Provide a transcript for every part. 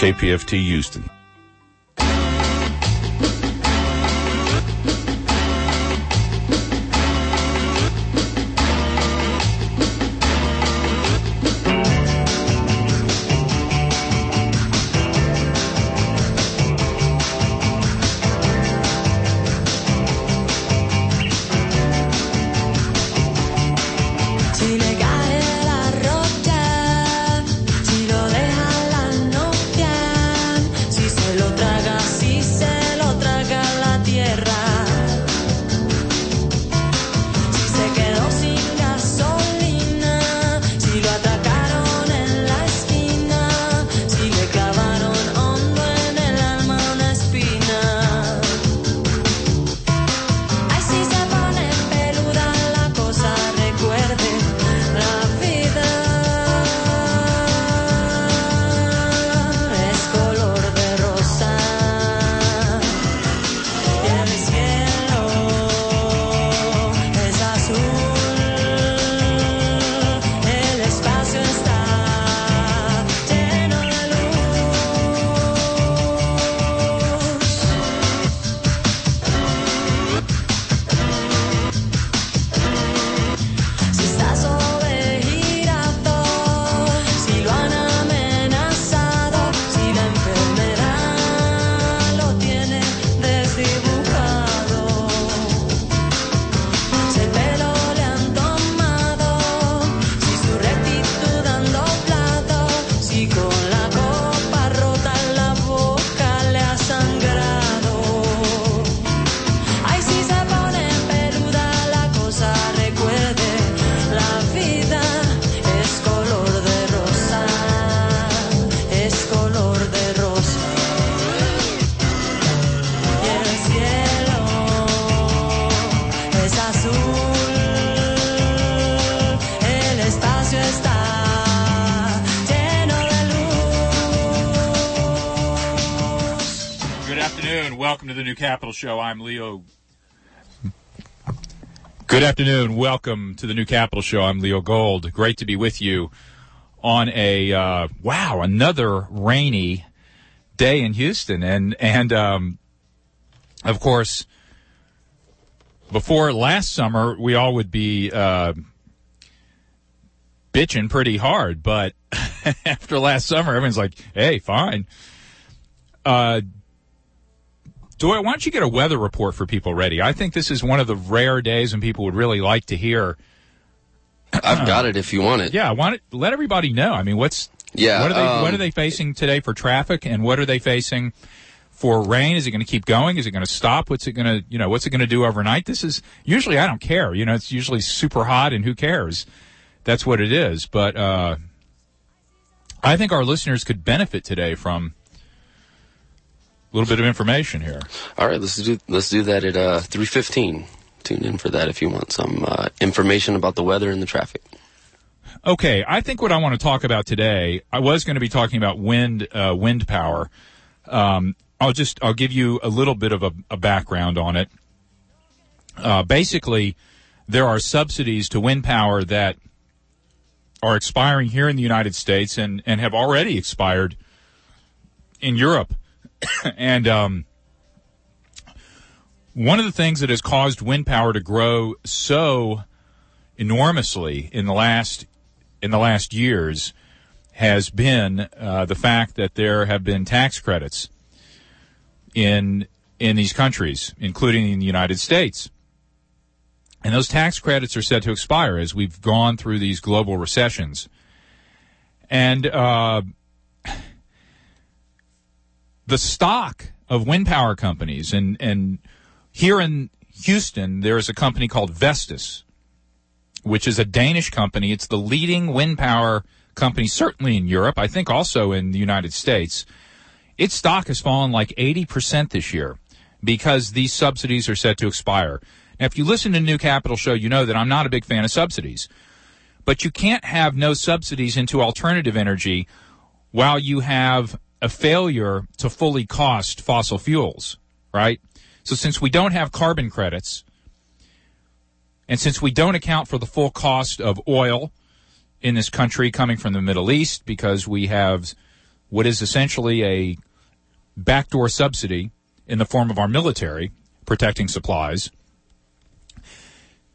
KPFT Houston. Show. I'm Leo. Good afternoon. Welcome to the New Capital Show. I'm Leo Gold. Great to be with you on a uh, wow another rainy day in Houston, and and um, of course before last summer we all would be uh, bitching pretty hard, but after last summer everyone's like, hey, fine. Uh, Doyle, why don't you get a weather report for people ready? I think this is one of the rare days when people would really like to hear. I've got it if you want it. Yeah, I want it, let everybody know. I mean, what's yeah? What are they um, What are they facing today for traffic, and what are they facing for rain? Is it going to keep going? Is it going to stop? What's it going to you know What's it going to do overnight? This is usually I don't care. You know, it's usually super hot, and who cares? That's what it is. But uh, I think our listeners could benefit today from little bit of information here. All right, let's do let's do that at uh, three fifteen. Tune in for that if you want some uh, information about the weather and the traffic. Okay, I think what I want to talk about today, I was going to be talking about wind uh, wind power. Um, I'll just I'll give you a little bit of a, a background on it. Uh, basically, there are subsidies to wind power that are expiring here in the United States and, and have already expired in Europe. and um, one of the things that has caused wind power to grow so enormously in the last in the last years has been uh, the fact that there have been tax credits in in these countries, including in the United States. And those tax credits are set to expire as we've gone through these global recessions. And uh, the stock of wind power companies. And and here in Houston there is a company called Vestas which is a Danish company. It's the leading wind power company certainly in Europe I think also in the United States. Its stock has fallen like 80% this year because these subsidies are set to expire. Now if you listen to New Capital show you know that I'm not a big fan of subsidies. But you can't have no subsidies into alternative energy while you have a failure to fully cost fossil fuels, right? So since we don't have carbon credits, and since we don't account for the full cost of oil in this country coming from the Middle East because we have what is essentially a backdoor subsidy in the form of our military protecting supplies.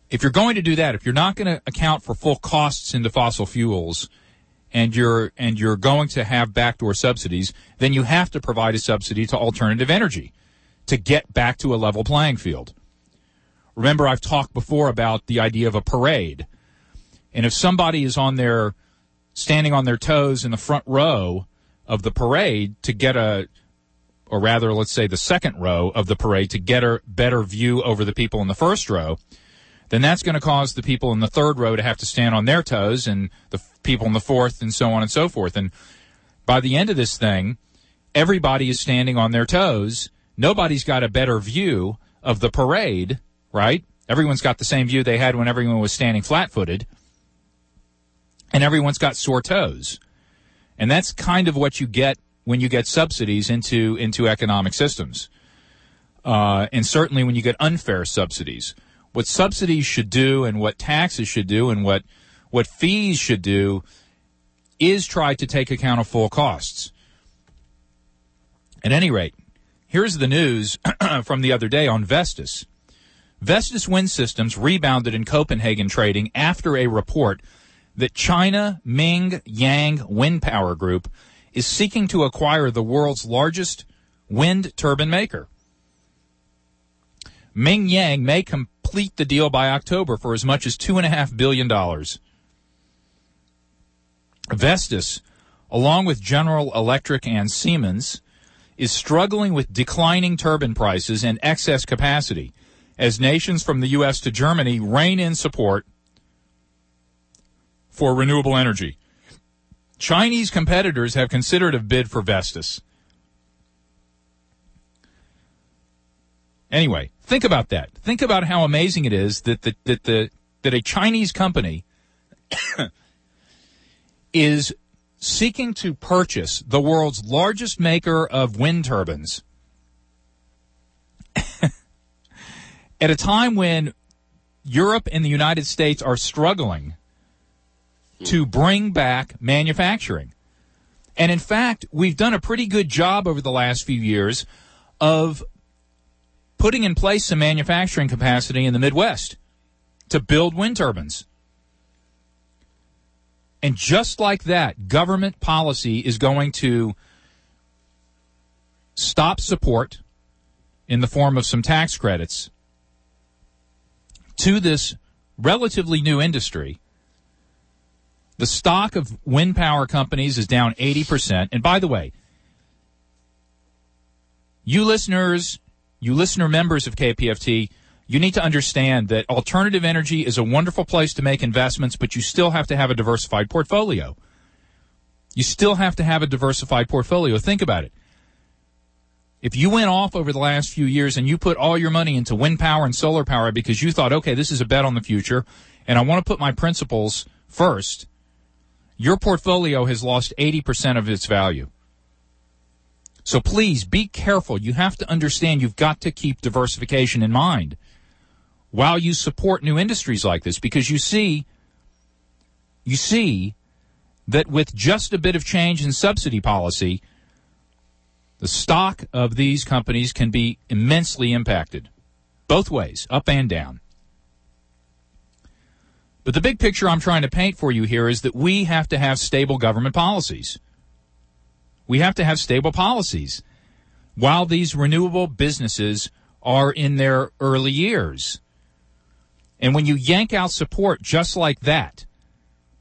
If you're going to do that, if you're not going to account for full costs into fossil fuels, and you're and you're going to have backdoor subsidies, then you have to provide a subsidy to alternative energy to get back to a level playing field. Remember, I've talked before about the idea of a parade. And if somebody is on their standing on their toes in the front row of the parade to get a or rather let's say the second row of the parade to get a better view over the people in the first row, then that's going to cause the people in the third row to have to stand on their toes and the people in the fourth and so on and so forth. And by the end of this thing, everybody is standing on their toes. Nobody's got a better view of the parade, right? Everyone's got the same view they had when everyone was standing flat footed. And everyone's got sore toes. And that's kind of what you get when you get subsidies into, into economic systems. Uh, and certainly when you get unfair subsidies what subsidies should do and what taxes should do and what what fees should do is try to take account of full costs. At any rate, here's the news from the other day on Vestas. Vestas Wind Systems rebounded in Copenhagen trading after a report that China Ming Yang Wind Power Group is seeking to acquire the world's largest wind turbine maker. Ming Yang may complete the deal by October for as much as $2.5 billion. Vestas, along with General Electric and Siemens, is struggling with declining turbine prices and excess capacity as nations from the U.S. to Germany rein in support for renewable energy. Chinese competitors have considered a bid for Vestas. Anyway, think about that. Think about how amazing it is that the, that the that a Chinese company is seeking to purchase the world's largest maker of wind turbines at a time when Europe and the United States are struggling to hmm. bring back manufacturing. And in fact, we've done a pretty good job over the last few years of putting in place some manufacturing capacity in the Midwest to build wind turbines. And just like that, government policy is going to stop support in the form of some tax credits to this relatively new industry. The stock of wind power companies is down 80%. And by the way, you listeners you listener members of KPFT, you need to understand that alternative energy is a wonderful place to make investments, but you still have to have a diversified portfolio. You still have to have a diversified portfolio. Think about it. If you went off over the last few years and you put all your money into wind power and solar power because you thought, okay, this is a bet on the future and I want to put my principles first, your portfolio has lost 80% of its value. So please be careful. You have to understand you've got to keep diversification in mind while you support new industries like this because you see you see that with just a bit of change in subsidy policy the stock of these companies can be immensely impacted both ways up and down but the big picture I'm trying to paint for you here is that we have to have stable government policies we have to have stable policies while these renewable businesses are in their early years. And when you yank out support just like that,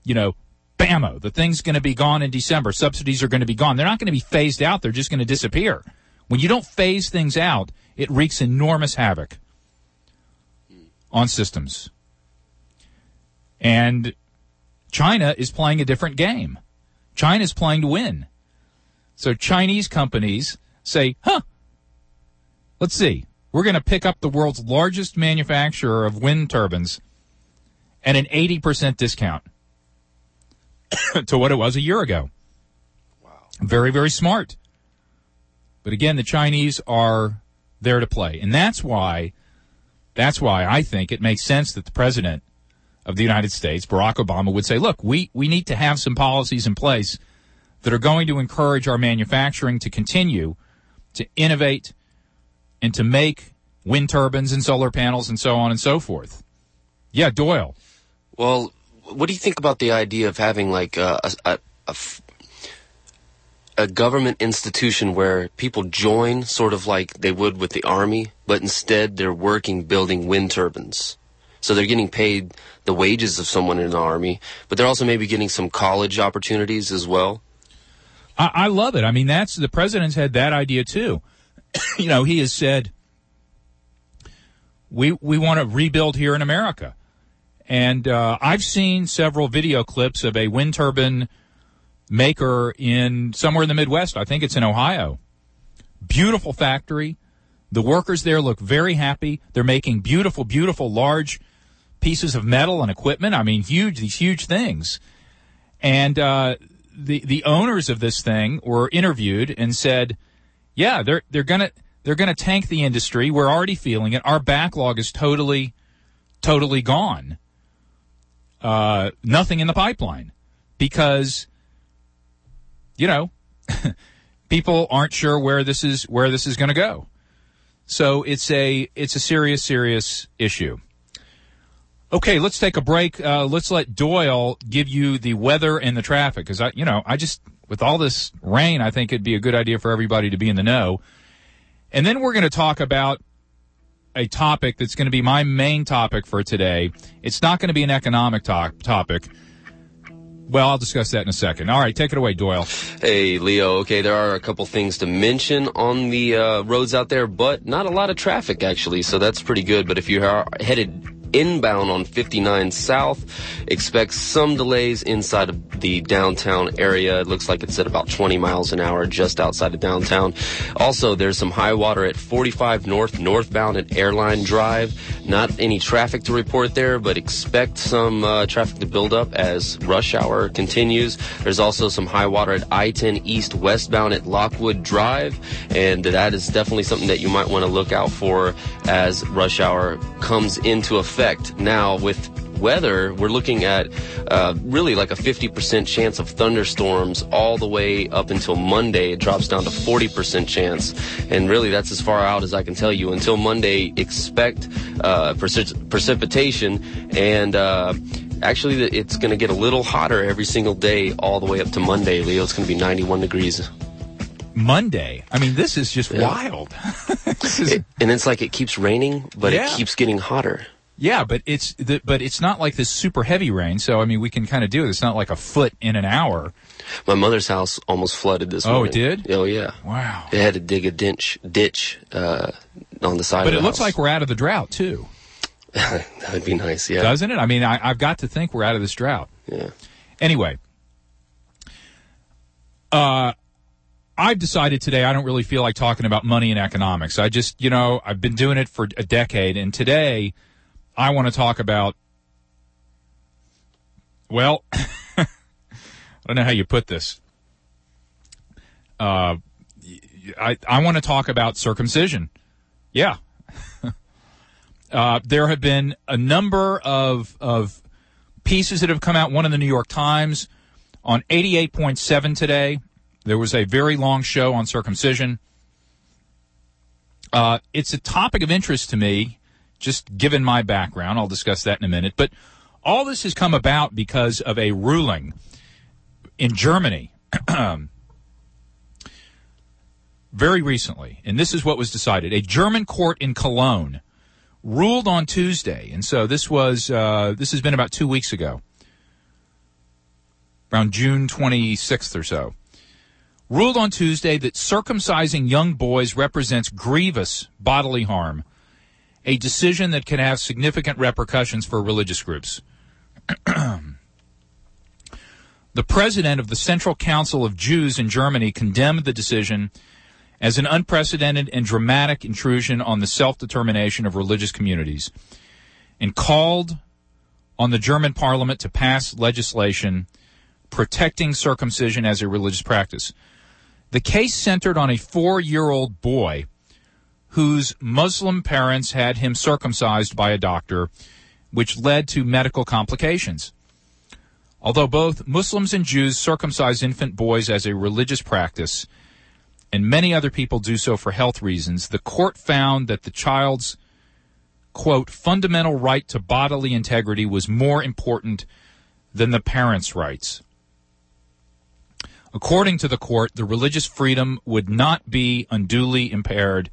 you know, bammo, the thing's going to be gone in December. Subsidies are going to be gone. They're not going to be phased out. They're just going to disappear. When you don't phase things out, it wreaks enormous havoc on systems. And China is playing a different game. China is playing to win. So Chinese companies say, huh, let's see, we're going to pick up the world's largest manufacturer of wind turbines at an 80% discount to what it was a year ago. Wow. Very, very smart. But again, the Chinese are there to play. And that's why, that's why I think it makes sense that the president of the United States, Barack Obama, would say, look, we, we need to have some policies in place that are going to encourage our manufacturing to continue to innovate and to make wind turbines and solar panels and so on and so forth. Yeah, Doyle. Well, what do you think about the idea of having like a, a, government institution where people join sort of like they would with the army, but instead they're working building wind turbines? So they're getting paid the wages of someone in the army, but they're also maybe getting some college opportunities as well. I, I love it. I mean, that's the president's had that idea too. you know, he has said we we want to rebuild here in America, and uh, I've seen several video clips of a wind turbine maker in somewhere in the Midwest. I think it's in Ohio. Beautiful factory. The workers there look very happy. They're making beautiful, beautiful, large pieces of metal and equipment. I mean, huge, these huge things. And uh, the the owners of this thing were interviewed and said, "Yeah, they're they're gonna they're gonna tank the industry. We're already feeling it. Our backlog is totally, totally gone. Uh, nothing in the pipeline because, you know, people aren't sure where this is where this is going to go. So it's a it's a serious serious issue." Okay, let's take a break. Uh, let's let Doyle give you the weather and the traffic because I, you know, I just with all this rain, I think it'd be a good idea for everybody to be in the know. And then we're going to talk about a topic that's going to be my main topic for today. It's not going to be an economic to- topic. Well, I'll discuss that in a second. All right, take it away, Doyle. Hey, Leo. Okay, there are a couple things to mention on the uh, roads out there, but not a lot of traffic actually, so that's pretty good. But if you are headed inbound on 59 South. Expect some delays inside of the downtown area. It looks like it's at about 20 miles an hour just outside of downtown. Also, there's some high water at 45 North, northbound at Airline Drive. Not any traffic to report there, but expect some uh, traffic to build up as rush hour continues. There's also some high water at I-10 East, westbound at Lockwood Drive, and that is definitely something that you might want to look out for as rush hour comes into effect effect now with weather, we're looking at uh, really like a 50% chance of thunderstorms all the way up until Monday. It drops down to 40% chance. And really, that's as far out as I can tell you. Until Monday, expect uh, precip- precipitation and. Uh, actually, it's going to get a little hotter every single day all the way up to Monday, Leo. It's going to be 91 degrees. Monday. I mean, this is just yeah. wild. is... It, and it's like it keeps raining, but yeah. it keeps getting hotter. Yeah, but it's the, but it's not like this super heavy rain. So I mean, we can kind of do it. It's not like a foot in an hour. My mother's house almost flooded this oh, morning. Oh, it did? Oh, yeah. Wow. They had to dig a ditch, ditch uh, on the side but it looks house. like we're out of the drought, too. That'd be nice, yeah. Doesn't it? I mean, I, I've got to think we're out of this drought. Yeah. Anyway, uh, I've decided today I don't really feel like talking about money and economics. I just, you know, I've been doing it for a decade, and today – I want to talk about, well, I don't know how you put this. Uh, I, I want to talk about circumcision. Yeah. uh, there have been a number of, of pieces that have come out. One in the New York Times on 88.7 today. There was a very long show on circumcision. Uh, it's a topic of interest to me just given my background. I'll discuss that in a minute. But all this has come about because of a ruling in Germany very recently. And this is what was decided. A German court in Cologne ruled on Tuesday. And so this was, uh, this has been about two weeks ago, around June 26th or so. Ruled on Tuesday that circumcising young boys represents grievous bodily harm a decision that can have significant repercussions for religious groups. the president of the Central Council of Jews in Germany condemned the decision as an unprecedented and dramatic intrusion on the self determination of religious communities and called on the German parliament to pass legislation protecting circumcision as a religious practice. The case centered on a four year old boy whose Muslim parents had him circumcised by a doctor which led to medical complications. Although both Muslims and Jews circumcise infant boys as a religious practice, and many other people do so for health reasons, the court found that the child's, quote, fundamental right to bodily integrity was more important than the parents' rights. According to the court, the religious freedom would not be unduly impaired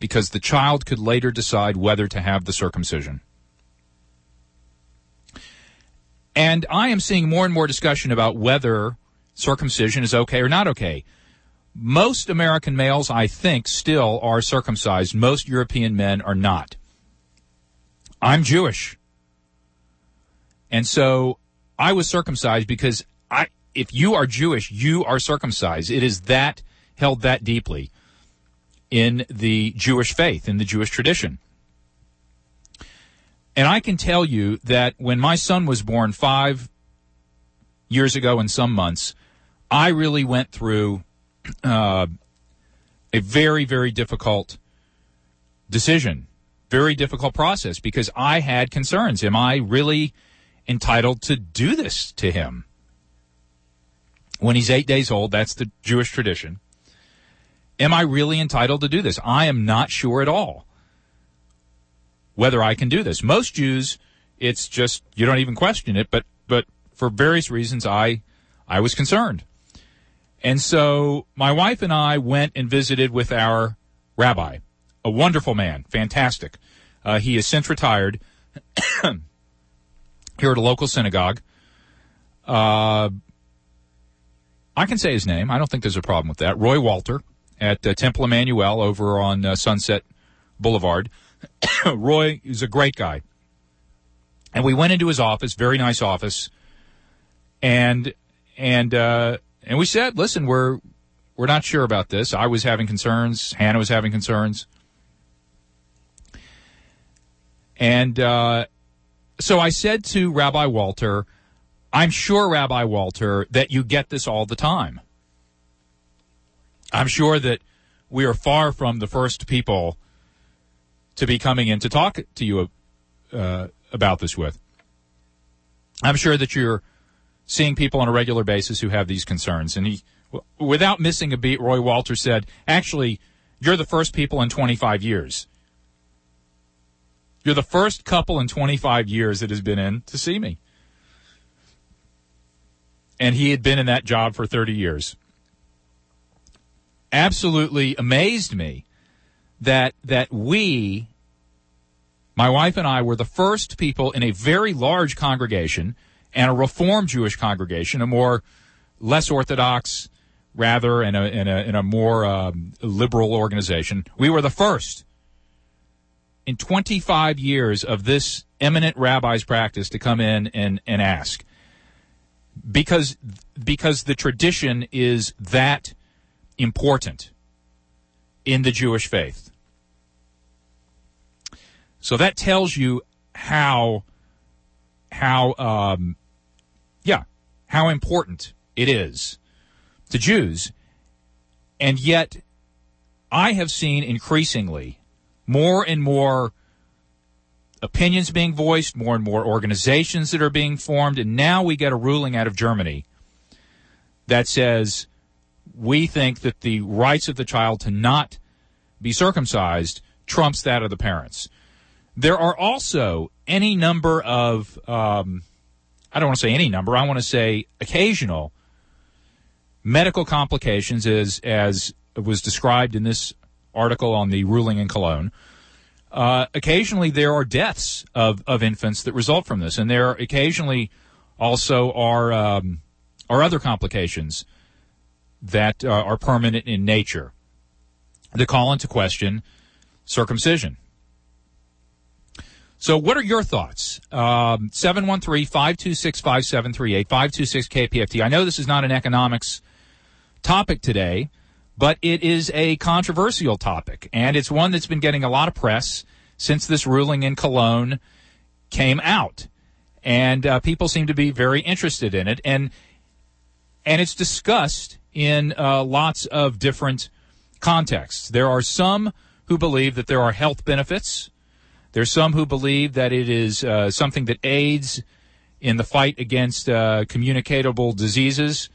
because the child could later decide whether to have the circumcision. And I am seeing more and more discussion about whether circumcision is okay or not okay. Most American males, I think, still are circumcised. Most European men are not. I'm Jewish. And so I was circumcised because I, if you are Jewish, you are circumcised. It is that held that deeply in the Jewish faith, in the Jewish tradition. And I can tell you that when my son was born five years ago in some months, I really went through uh, a very, very difficult decision, very difficult process because I had concerns. Am I really entitled to do this to him? When he's eight days old, that's the Jewish tradition. Am I really entitled to do this? I am not sure at all whether I can do this. Most Jews, it's just you don't even question it, but but for various reasons I I was concerned. And so my wife and I went and visited with our rabbi, a wonderful man, fantastic. Uh, he is since retired here at a local synagogue. Uh, I can say his name. I don't think there's a problem with that. Roy Walter at uh, Temple Emmanuel over on uh, Sunset Boulevard. Roy is a great guy. And we went into his office, very nice office, and and uh, and we said, listen, we're we're not sure about this. I was having concerns. Hannah was having concerns. And uh, so I said to Rabbi Walter, I'm sure, Rabbi Walter, that you get this all the time. I'm sure that we are far from the first people to be coming in to talk to you uh, about this with. I'm sure that you're seeing people on a regular basis who have these concerns. And he, without missing a beat, Roy Walter said, actually, you're the first people in 25 years. You're the first couple in 25 years that has been in to see me. And he had been in that job for 30 years. Absolutely amazed me that that we my wife and I were the first people in a very large congregation and a Reformed Jewish congregation, a more less orthodox, rather, and a, a, a more um, liberal organization. We were the first in 25 years of this eminent rabbi's practice to come in and, and ask. Because, because the tradition is that important in the Jewish faith. So that tells you how how um, yeah how important it is to Jews, and yet I have seen increasingly more and more opinions being voiced, more and more organizations that are being formed, and now we get a ruling out of Germany that says we think that the rights of the child to not be circumcised trumps that of the parents. There are also any number of, um, I don't want to say any number, I want to say occasional medical complications as, as was described in this article on the ruling in Cologne. Uh, occasionally there are deaths of, of infants that result from this, and there occasionally also are, um, are other complications that uh, are permanent in nature that call into question circumcision. So, what are your thoughts? Um, 713 526 5738, 526 KPFT. I know this is not an economics topic today, but it is a controversial topic, and it's one that's been getting a lot of press since this ruling in Cologne came out. And uh, people seem to be very interested in it. And, and it's discussed in uh, lots of different contexts. There are some who believe that there are health benefits There's some who believe that it is uh, something that aids in the fight against uh, communicable diseases,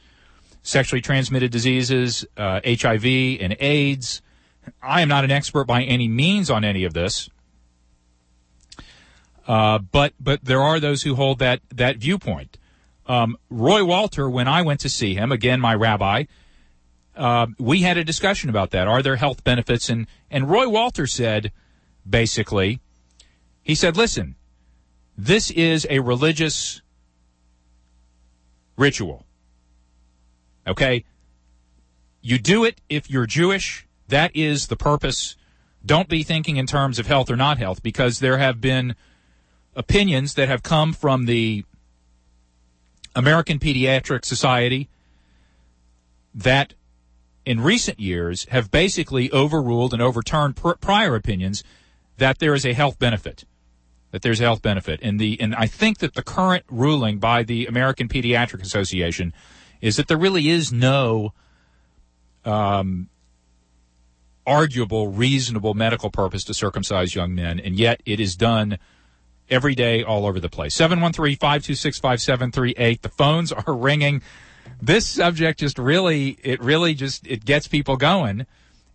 sexually transmitted diseases, uh, HIV, and AIDS. I am not an expert by any means on any of this. Uh, but but there are those who hold that that viewpoint. Um, Roy Walter, when I went to see him, again my rabbi, uh, we had a discussion about that. Are there health benefits? And and Roy Walter said, basically, he said, listen, this is a religious ritual. Okay, you do it if you're Jewish. That is the purpose. Don't be thinking in terms of health or not health, because there have been opinions that have come from the American Pediatric Society that in recent years have basically overruled and overturned pr- prior opinions that there is a health benefit that there's a health benefit. And the and I think that the current ruling by the American Pediatric Association is that there really is no um, arguable reasonable medical purpose to circumcise young men and yet it is done every day all over the place. 713-526-5738. The phones are ringing. This subject just really, it really just, it gets people going.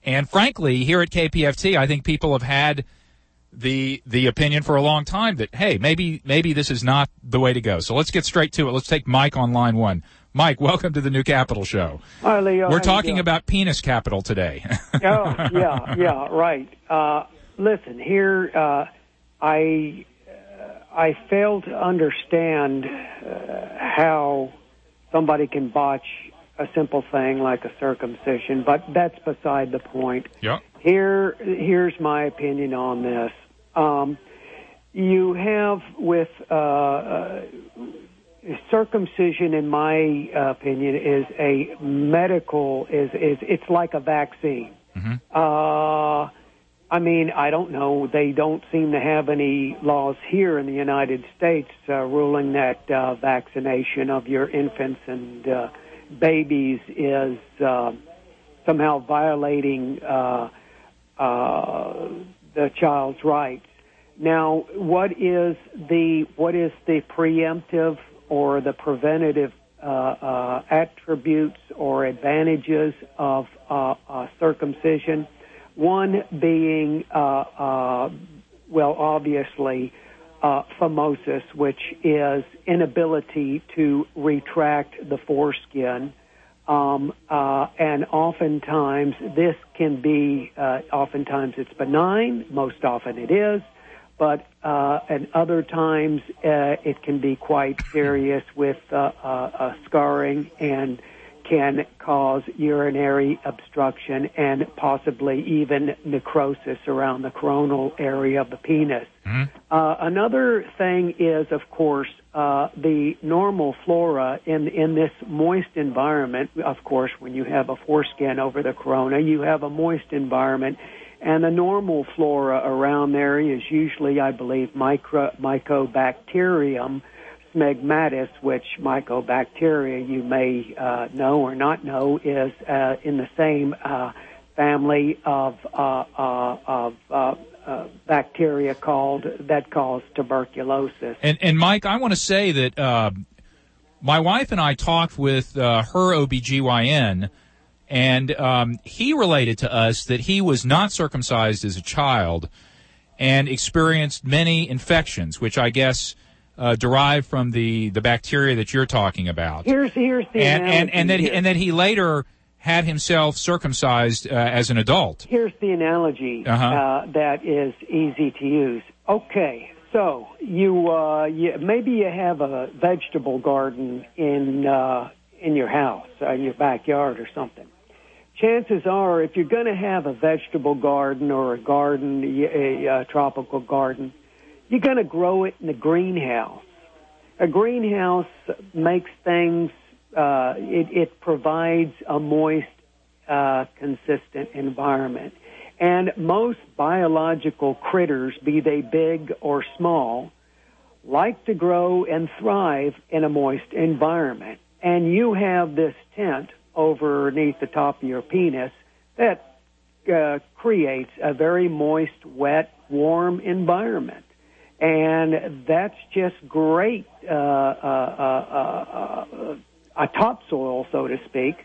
And frankly, here at KPFT, I think people have had the, the opinion for a long time that, hey, maybe, maybe this is not the way to go. So let's get straight to it. Let's take Mike on line one. Mike, welcome to the New Capital Show. Hi, Leo. We're talking about penis capital today. oh, yeah, yeah, right. Uh, listen, here, uh, I I fail to understand uh, how somebody can botch a simple thing like a circumcision, but that's beside the point. Yeah. Here, here's my opinion on this. Um, you have with uh, uh, circumcision, in my opinion, is a medical is is it's like a vaccine. Mm-hmm. Uh, I mean, I don't know. They don't seem to have any laws here in the United States uh, ruling that uh, vaccination of your infants and uh, babies is uh, somehow violating uh, uh, the child's rights. Now, what is the what is the preemptive or the preventative uh, uh, attributes or advantages of uh, uh, circumcision? One being, uh, uh, well, obviously, uh, phimosis, which is inability to retract the foreskin. Um, uh, and oftentimes this can be, uh, oftentimes it's benign, most often it is, but uh, and other times uh, it can be quite serious with uh, uh, scarring and can cause urinary obstruction and possibly even necrosis around the coronal area of the penis. Mm-hmm. Uh, another thing is, of course, uh, the normal flora in in this moist environment. Of course, when you have a foreskin over the corona, you have a moist environment, and the normal flora around there is usually, I believe, micro mycobacterium smegmatis, which mycobacteria you may uh, know or not know is uh, in the same uh, family of uh, uh, of uh, bacteria called that cause tuberculosis. And, and Mike, I want to say that my wife and I talked with her OBGYN. And um, he related to us that he was not circumcised as a child and experienced many infections, which I guess uh, derived from the, the bacteria that you're talking about. Here's here's the and and and that he, and that he later had himself circumcised uh, as an adult. Here's the analogy uh-huh. uh, that is easy to use. Okay, so you, uh, you maybe you have a vegetable garden in uh, in your house, uh, in your backyard, or something. Chances are, if you're going to have a vegetable garden or a garden, a, a tropical garden, you're going to grow it in a greenhouse. A greenhouse makes things, uh, it, it provides a moist, uh, consistent environment. And most biological critters, be they big or small, like to grow and thrive in a moist environment. And you have this tent overneath the top of your penis that uh, creates a very moist, wet, warm environment. And that's just great, uh, uh, uh, uh a topsoil, so to speak,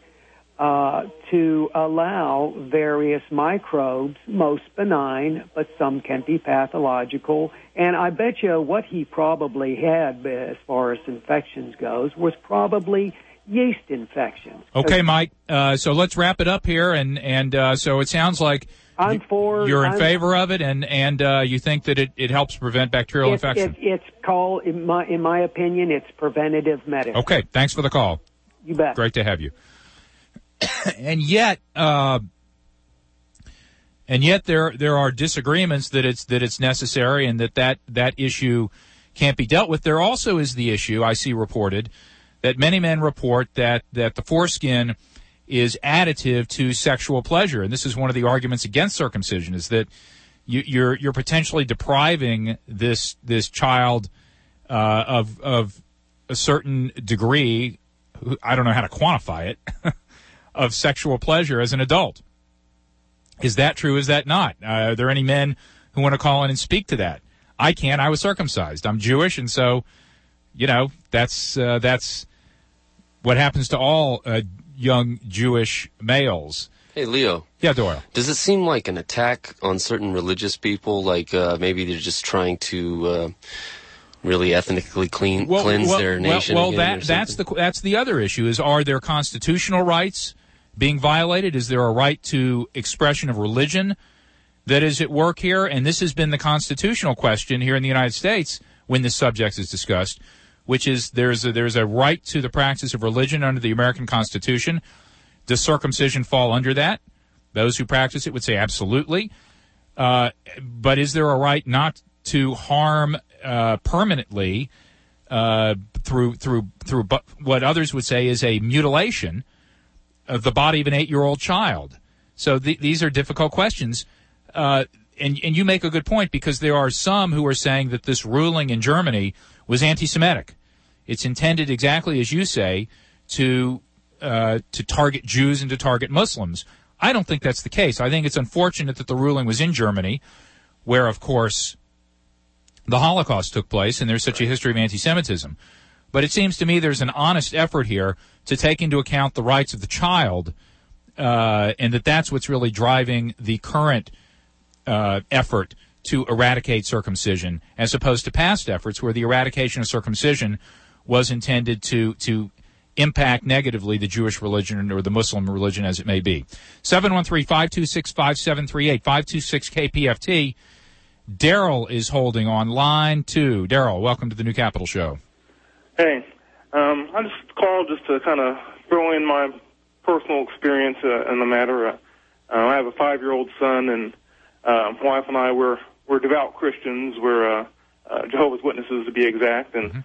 uh, to allow various microbes, most benign, but some can be pathological. And I bet you what he probably had as far as infections goes was probably yeast infections. Okay, Mike. Uh, so let's wrap it up here, and and uh, so it sounds like I'm for. You're in I'm, favor of it, and and uh, you think that it, it helps prevent bacterial it, infection. It, it's called, in my in my opinion, it's preventative medicine. Okay, thanks for the call. You bet. Great to have you. and yet, uh, and yet there there are disagreements that it's that it's necessary and that that that issue can't be dealt with. There also is the issue I see reported that many men report that that the foreskin is additive to sexual pleasure, and this is one of the arguments against circumcision: is that you, are you're, you're potentially depriving this this child uh, of of a certain degree. I don't know how to quantify it of sexual pleasure as an adult. Is that true? Is that not? Uh, are there any men who want to call in and speak to that? I can't. I was circumcised. I'm Jewish, and so, you know, that's uh, that's what happens to all uh, young Jewish males. Hey, Leo. Yeah, Doyle. Does it seem like an attack on certain religious people? Like uh, maybe they're just trying to uh, really ethnically clean well, cleanse well, their nation? Well, well that that's the that's the other issue. Is are there constitutional rights being violated? Is there a right to expression of religion that is at work here? And this has been the constitutional question here in the United States when this subject is discussed which is there's a, there's a right to the practice of religion under the American Constitution. Does circumcision fall under that? Those who practice it would say absolutely. Uh, but is there a right not to harm uh, permanently uh, through through through what others would say is a mutilation of the body of an eight-year-old child? So th- these are difficult questions. Uh, and, and you make a good point because there are some who are saying that this ruling in Germany was anti-Semitic. It's intended exactly as you say to uh, to target Jews and to target Muslims. I don't think that's the case. I think it's unfortunate that the ruling was in Germany, where of course the Holocaust took place, and there's such a history of anti-Semitism. But it seems to me there's an honest effort here to take into account the rights of the child, uh, and that that's what's really driving the current uh, effort to eradicate circumcision, as opposed to past efforts where the eradication of circumcision was intended to to impact negatively the Jewish religion or the Muslim religion as it may be. 713-526-5738, 526-KPFT. Daryl is holding on line two. Daryl, welcome to the New Capital Show. Hey, um, I just called just to kind of throw in my personal experience uh, in the matter. Uh, I have a five-year-old son, and uh, wife and I were we're devout Christians. We're uh, uh, Jehovah's Witnesses to be exact, and mm-hmm.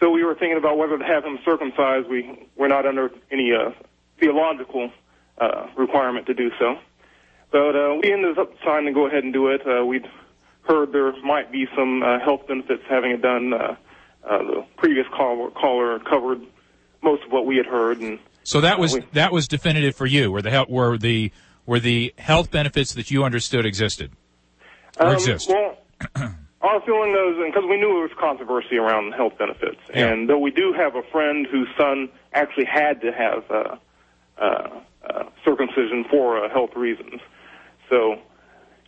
So we were thinking about whether to have him circumcised. We we're not under any uh, theological uh, requirement to do so, but uh, we ended up deciding to go ahead and do it. Uh, we'd heard there might be some uh, health benefits having it done. Uh, uh, the previous caller, caller covered most of what we had heard, and so that was we, that was definitive for you. Were the were the were the health benefits that you understood existed or um, exist? Well, our feeling is, and because we knew there was controversy around health benefits, yeah. and though we do have a friend whose son actually had to have uh, uh, uh, circumcision for uh, health reasons, so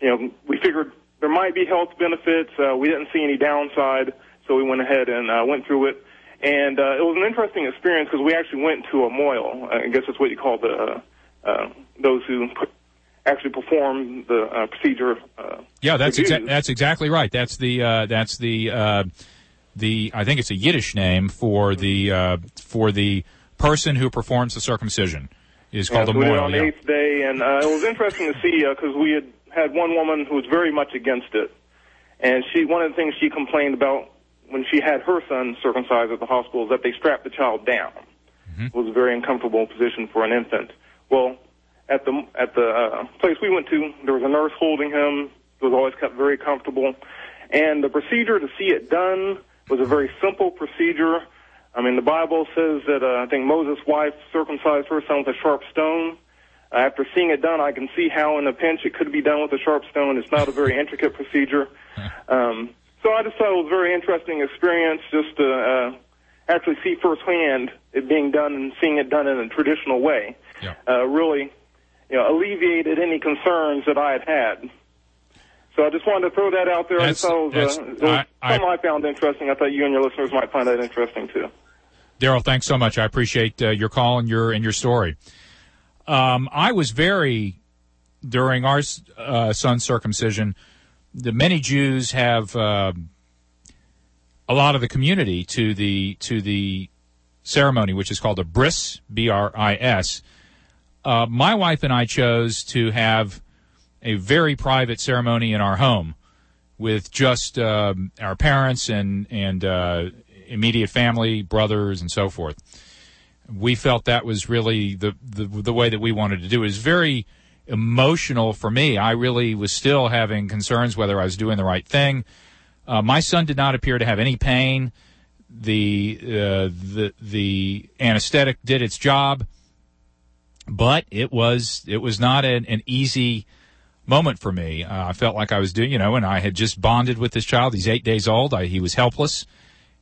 you know we figured there might be health benefits. Uh, we didn't see any downside, so we went ahead and uh, went through it. And uh, it was an interesting experience because we actually went to a mohel. I guess that's what you call the uh, those who actually perform the uh, procedure. Uh, yeah, that's exa- that's exactly right. That's the uh, that's the uh, the I think it's a Yiddish name for the uh, for the person who performs the circumcision is called yeah, a mohel. on the yeah. eighth day, and uh, it was interesting to see because we had had one woman who was very much against it, and she one of the things she complained about when she had her son circumcised at the hospital is that they strapped the child down. Mm-hmm. It was a very uncomfortable position for an infant. Well, at the at the uh, place we went to, there was a nurse holding him. He was always kept very comfortable, and the procedure to see it done was a very simple procedure. I mean, the Bible says that uh, I think Moses' wife circumcised her son with a sharp stone. Uh, after seeing it done, I can see how in a pinch it could be done with a sharp stone. It's not a very intricate procedure. Um, so I just thought it was a very interesting experience just to uh, actually see firsthand it being done and seeing it done in a traditional way. Yeah. Uh, really, you know, alleviated any concerns that I had had. So I just wanted to throw that out there. That's- I thought it was, that's- uh, it was I- I- something I found interesting. I thought you and your listeners might find that interesting too. Daryl, thanks so much. I appreciate uh, your call and your and your story. Um, I was very during our uh, son's circumcision. The many Jews have uh, a lot of the community to the to the ceremony, which is called a bris, b r i s. Uh, my wife and I chose to have a very private ceremony in our home with just um, our parents and and uh, immediate family, brothers, and so forth. We felt that was really the, the the way that we wanted to do. It was very emotional for me. I really was still having concerns whether I was doing the right thing. Uh, my son did not appear to have any pain. The uh, the the anesthetic did its job, but it was it was not an, an easy moment for me. Uh, I felt like I was doing, you know, and I had just bonded with this child. He's eight days old. I, he was helpless,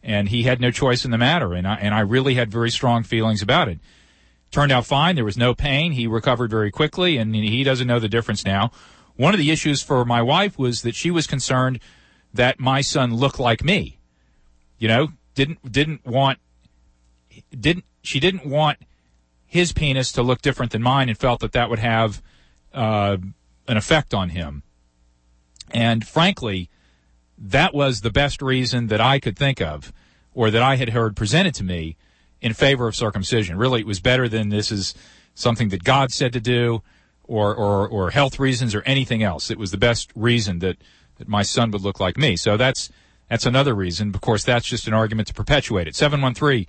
and he had no choice in the matter. And I and I really had very strong feelings about it. Turned out fine. There was no pain. He recovered very quickly, and he doesn't know the difference now. One of the issues for my wife was that she was concerned that my son looked like me. You know, didn't didn't want didn't she didn't want his penis to look different than mine, and felt that that would have uh, an effect on him. And frankly, that was the best reason that I could think of, or that I had heard presented to me in favor of circumcision. Really, it was better than this is something that God said to do, or or, or health reasons, or anything else. It was the best reason that that my son would look like me. So that's that's another reason. Of course, that's just an argument to perpetuate it. Seven one three.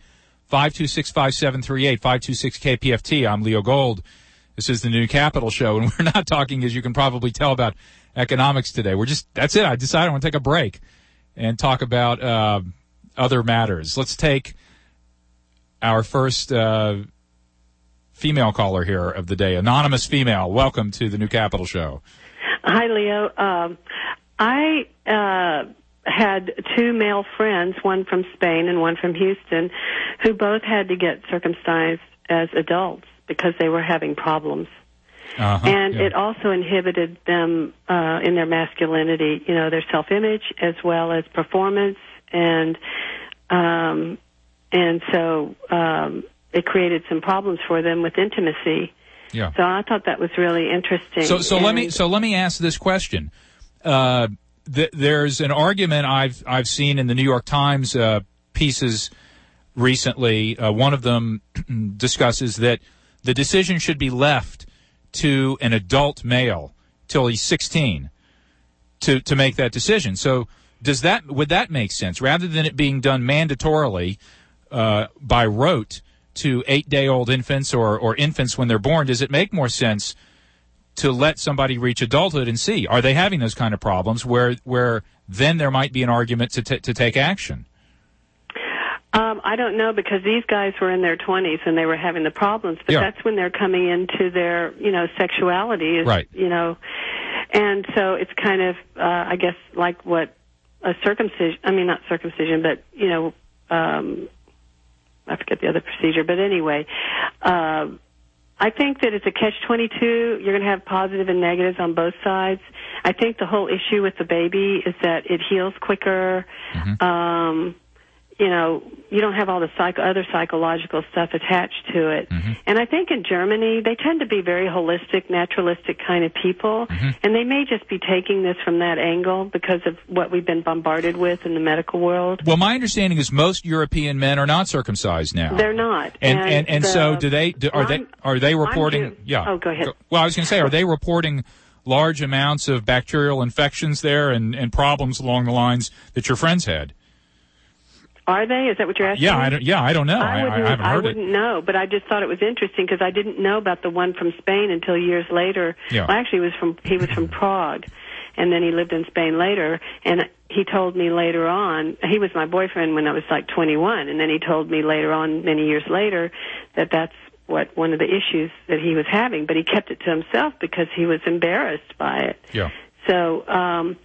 526-5738, 526-KPFT. I'm Leo Gold. This is the new Capital Show, and we're not talking, as you can probably tell, about economics today. We're just, that's it. I decided I want to take a break and talk about uh, other matters. Let's take our first uh, female caller here of the day, anonymous female. Welcome to the new Capital Show. Hi, Leo. Um, I uh, had two male friends, one from Spain and one from Houston, who both had to get circumcised as adults because they were having problems. Uh-huh, and yeah. it also inhibited them uh, in their masculinity, you know, their self-image as well as performance, and um, and so um, it created some problems for them with intimacy. Yeah. So I thought that was really interesting. So, so let me so let me ask this question. Uh, th- there's an argument I've I've seen in the New York Times uh, pieces recently. Uh, one of them discusses that the decision should be left to an adult male till he's 16 to to make that decision. So does that would that make sense rather than it being done mandatorily uh, by rote to eight day old infants or or infants when they're born? Does it make more sense? To let somebody reach adulthood and see are they having those kind of problems where where then there might be an argument to t- to take action. Um, I don't know because these guys were in their 20s and they were having the problems, but Yeah. that's when they're coming into their, you know, sexuality is, Right. you know, and so it's kind of, uh, I guess, like what a circumcision, I mean, not circumcision, but, you know, um, I forget the other procedure, but anyway, uh, I think that it's a catch 22. You're going to have positive and negatives on both sides. I think the whole issue with the baby is that it heals quicker. Um, you know, you don't have all the psycho, other psychological stuff attached to it. Mm-hmm. And I think in Germany, they tend to be very holistic, naturalistic kind of people. Mm-hmm. And they may just be taking this from that angle because of what we've been bombarded with in the medical world. Well, my understanding is most European men are not circumcised now. They're not. And and, and so the- do they? Do, are they? I'm- Are they reporting? Yeah. Oh, go ahead. Well, I was going to say, are they reporting large amounts of bacterial infections there and and problems along the lines that your friends had? Are they? Is that what you're asking? Yeah. I don't. Yeah, I don't know. I, I I, wouldn't. haven't heard it. wouldn't know, but I just thought it was interesting because I didn't know about the one from Spain until years later. Yeah. Well, actually, he was from he was from Prague, and then he lived in Spain later. And he told me later on he was my boyfriend when I was like 21, and then he told me later on, many years later, that that's what one of the issues that he was having, but he kept it to himself because he was embarrassed by it. Yeah. So, um,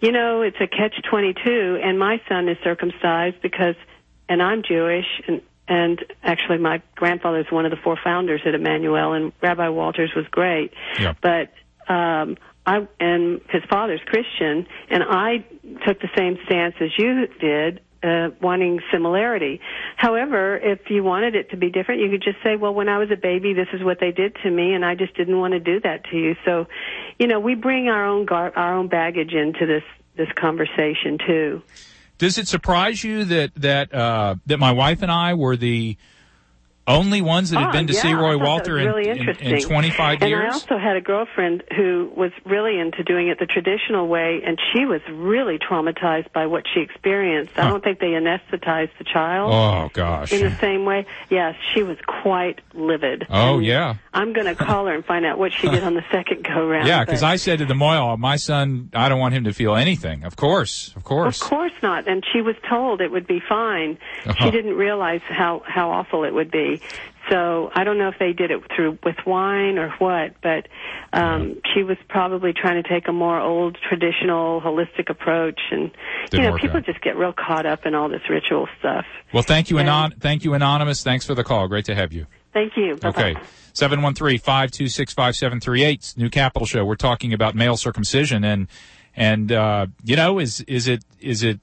you know, it's a catch 22 and my son is circumcised because and I'm Jewish and and actually my grandfather is one of the four founders at Emmanuel and Rabbi Walters was great. Yeah. But um I and his father's Christian and I took the same stance as you did uh, wanting similarity. However, if you wanted it to be different, you could just say, well, when I was a baby, this is what they did to me, and I just didn't want to do that to you. So, you know, we bring our own gar- our own baggage into this this conversation too. Does it surprise you that that uh, that my wife and I were the only ones that had Oh, been to yeah, see Roy Walter in, really in, interesting. in 25 and years? I also had a girlfriend who was really into doing it the traditional way, and she was really traumatized by what she experienced. I don't think they anesthetized the child. oh gosh. in the same way. Yes, she was quite livid. Oh And yeah. I'm going to call her and find out what she did on the second go round. Yeah, because I said to the Mohel, my son, I don't want him to feel anything. Of course, of course. Of course. not. And she was told it would be fine. Uh-huh. She didn't realize how how awful it would be. So I don't know if they did it through with wine or what, but um she was probably trying to take a more old traditional holistic approach and Didn't you know people out. just get real caught up in all this ritual stuff. Well, thank you, Yeah. anon- thank you, anonymous. Thanks for the call. Great to have you. Thank you. Bye-bye. Okay. 713-526-5738, New Capital Show. We're talking about male circumcision and, and, uh, you know, is, is it, is it,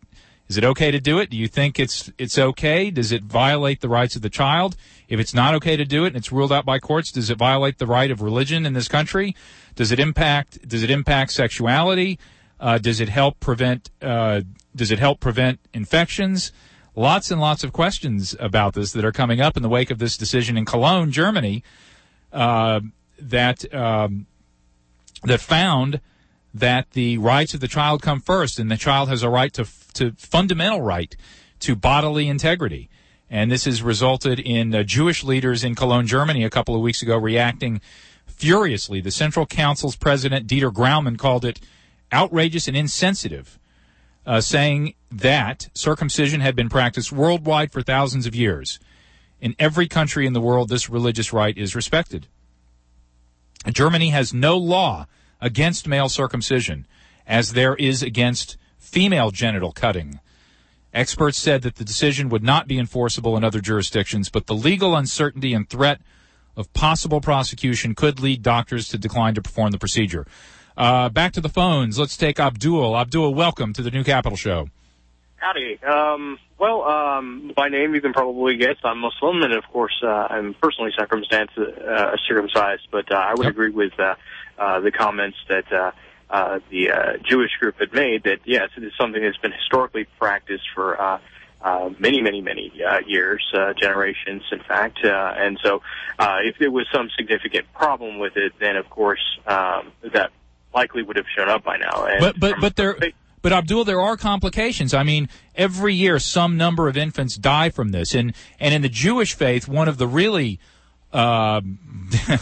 is it okay to do it? Do you think it's, it's okay? Does it violate the rights of the child? If it's not okay to do it and it's ruled out by courts, does it violate the right of religion in this country? Does it impact, does it impact sexuality? Uh, does it help prevent, uh, does it help prevent infections? Lots and lots of questions about this that are coming up in the wake of this decision in Cologne, Germany, uh, that um, that found that the rights of the child come first, and the child has a rite to to fundamental right to bodily integrity. And this has resulted in uh, Jewish leaders in Cologne, Germany, a couple of weeks ago, reacting furiously. The Central Council's president Dieter Graumann called it outrageous and insensitive uh, saying that circumcision had been practiced worldwide for thousands of years. In every country in the world, this religious right is respected. Germany has no law against male circumcision, as there is against female genital cutting. Experts said that the decision would not be enforceable in other jurisdictions, but the legal uncertainty and threat of possible prosecution could lead doctors to decline to perform the procedure. Uh, back to the phones. Let's take Abdul. Abdul, welcome to the New Capital Show. Howdy. Um, well, um, by name you can probably guess I'm Muslim, and of course uh, I'm personally circumstanced, uh, circumcised. But uh, I would Yep. agree with uh, uh, the comments that uh, uh, the uh, Jewish group had made. That yes, it is something that's been historically practiced for uh, uh, many, many, many uh, years, uh, generations, in fact. Uh, and so, uh, if there was some significant problem with it, then of course um, that likely would have shown up by now. And But but but there but Abdul, there are complications. I mean, every year some number of infants die from this, and and in the Jewish faith, one of the really um,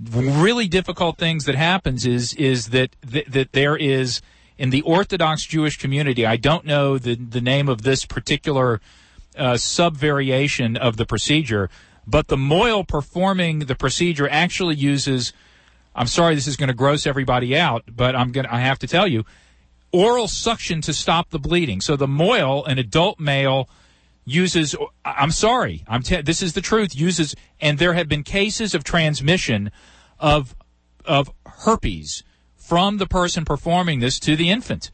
really difficult things that happens is is that that, that there is in the Orthodox Jewish community. I don't know the the name of this particular uh, sub variation of the procedure, but the mohel performing the procedure actually uses. I'm sorry, this is going to gross everybody out, but I'm going I have to tell you, oral suction to stop the bleeding. So the mohel, an adult male, uses. I'm sorry, I'm this is the truth. Uses, and there have been cases of transmission of of herpes from the person performing this to the infant,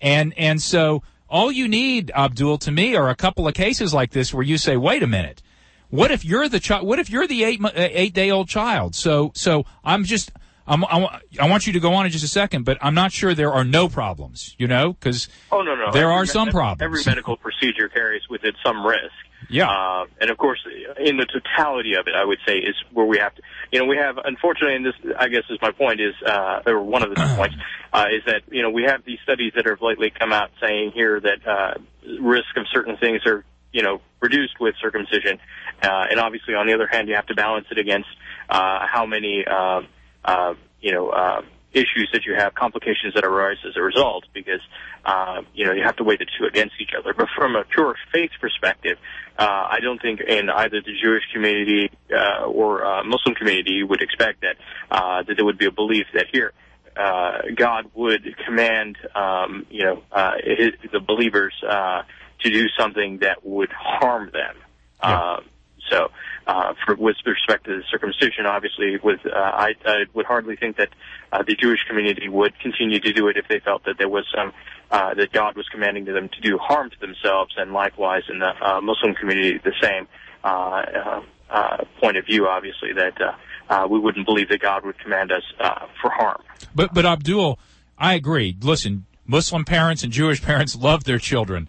and and so all you need, Abdul, to me, are a couple of cases like this where you say, wait a minute. What if you're the child? What if you're the eight uh, eight day old child? So so I'm just I'm, I, I want you to go on in just a second, but I'm not sure there are no problems. You know, because Oh no, no. There Every are some problems. Every medical procedure carries with it some risk. Yeah. Uh, and of course, in the totality of it, I would say is where we have to. You know, we have unfortunately, and this I guess is my point is, uh, or one of the points uh, is that you know we have these studies that have lately come out saying here that uh, risk of certain things are you know reduced with circumcision, uh, and obviously on the other hand, you have to balance it against uh, how many. Uh, uh, you know, uh, issues that you have, complications that arise as a result, because uh, you know you have to weigh the two against each other. But from a pure faith perspective, uh, I don't think in either the Jewish community uh, or uh, Muslim community you would expect that uh, that there would be a belief that here. Uh, God would command, um, you know, uh, his, the believers uh, to do something that would harm them. Yeah. Uh, so, uh, for, with respect to the circumcision, obviously, with uh, I, I would hardly think that uh, the Jewish community would continue to do it if they felt that there was some uh, that God was commanding them to do harm to themselves, and likewise in the uh, Muslim community, the same uh, uh, uh, point of view. Obviously, that uh, uh, we wouldn't believe that God would command us uh, for harm. But but Abdul, I agree. Listen, Muslim parents and Jewish parents love their children.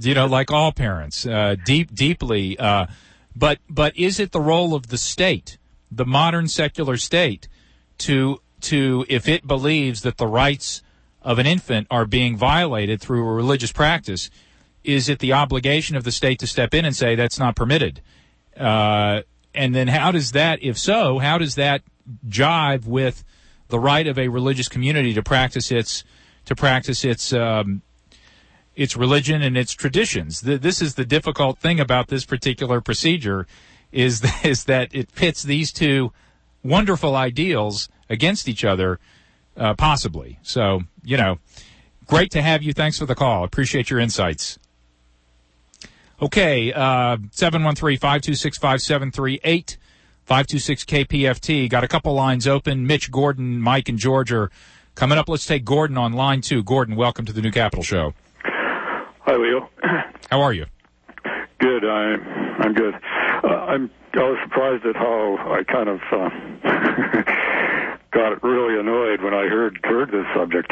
You know, like all parents, uh, deep deeply. Uh, but but is it the role of the state, the modern secular state, to to if it believes that the rights of an infant are being violated through a religious practice, is it the obligation of the state to step in and say that's not permitted? Uh, and then how does that, if so, how does that jive with the right of a religious community to practice its to practice its um, its religion and its traditions? Th- This is the difficult thing about this particular procedure, is is that it pits these two wonderful ideals against each other, uh, possibly. So you know, great to have you. Thanks for the call. Appreciate your insights. Okay, uh, 713-526-5738, 526-KPFT. Got a couple lines open. Mitch, Gordon, Mike, and George are coming up. Let's take Gordon on line two. Gordon, welcome to the New Capital Show. Hi, Leo. How are you? Good. I'm I'm good. Uh, I'm I was surprised at how I kind of uh, got really annoyed when I heard heard this subject.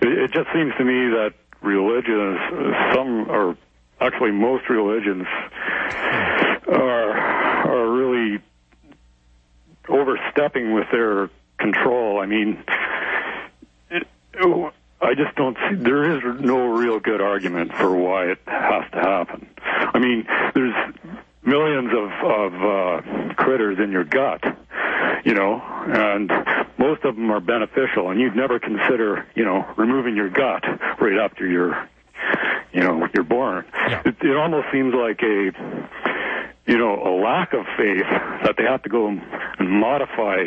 It, it just seems to me that religions, some or actually most religions, are are really overstepping with their control. I mean, it, I just don't see, there is no real good argument for why it has to happen. I mean, there's millions of, of uh, critters in your gut, you know, and most of them are beneficial, and you'd never consider, you know, removing your gut right after you're, you know, you're born. Yeah. It, it almost seems like a, you know, a lack of faith that they have to go and modify,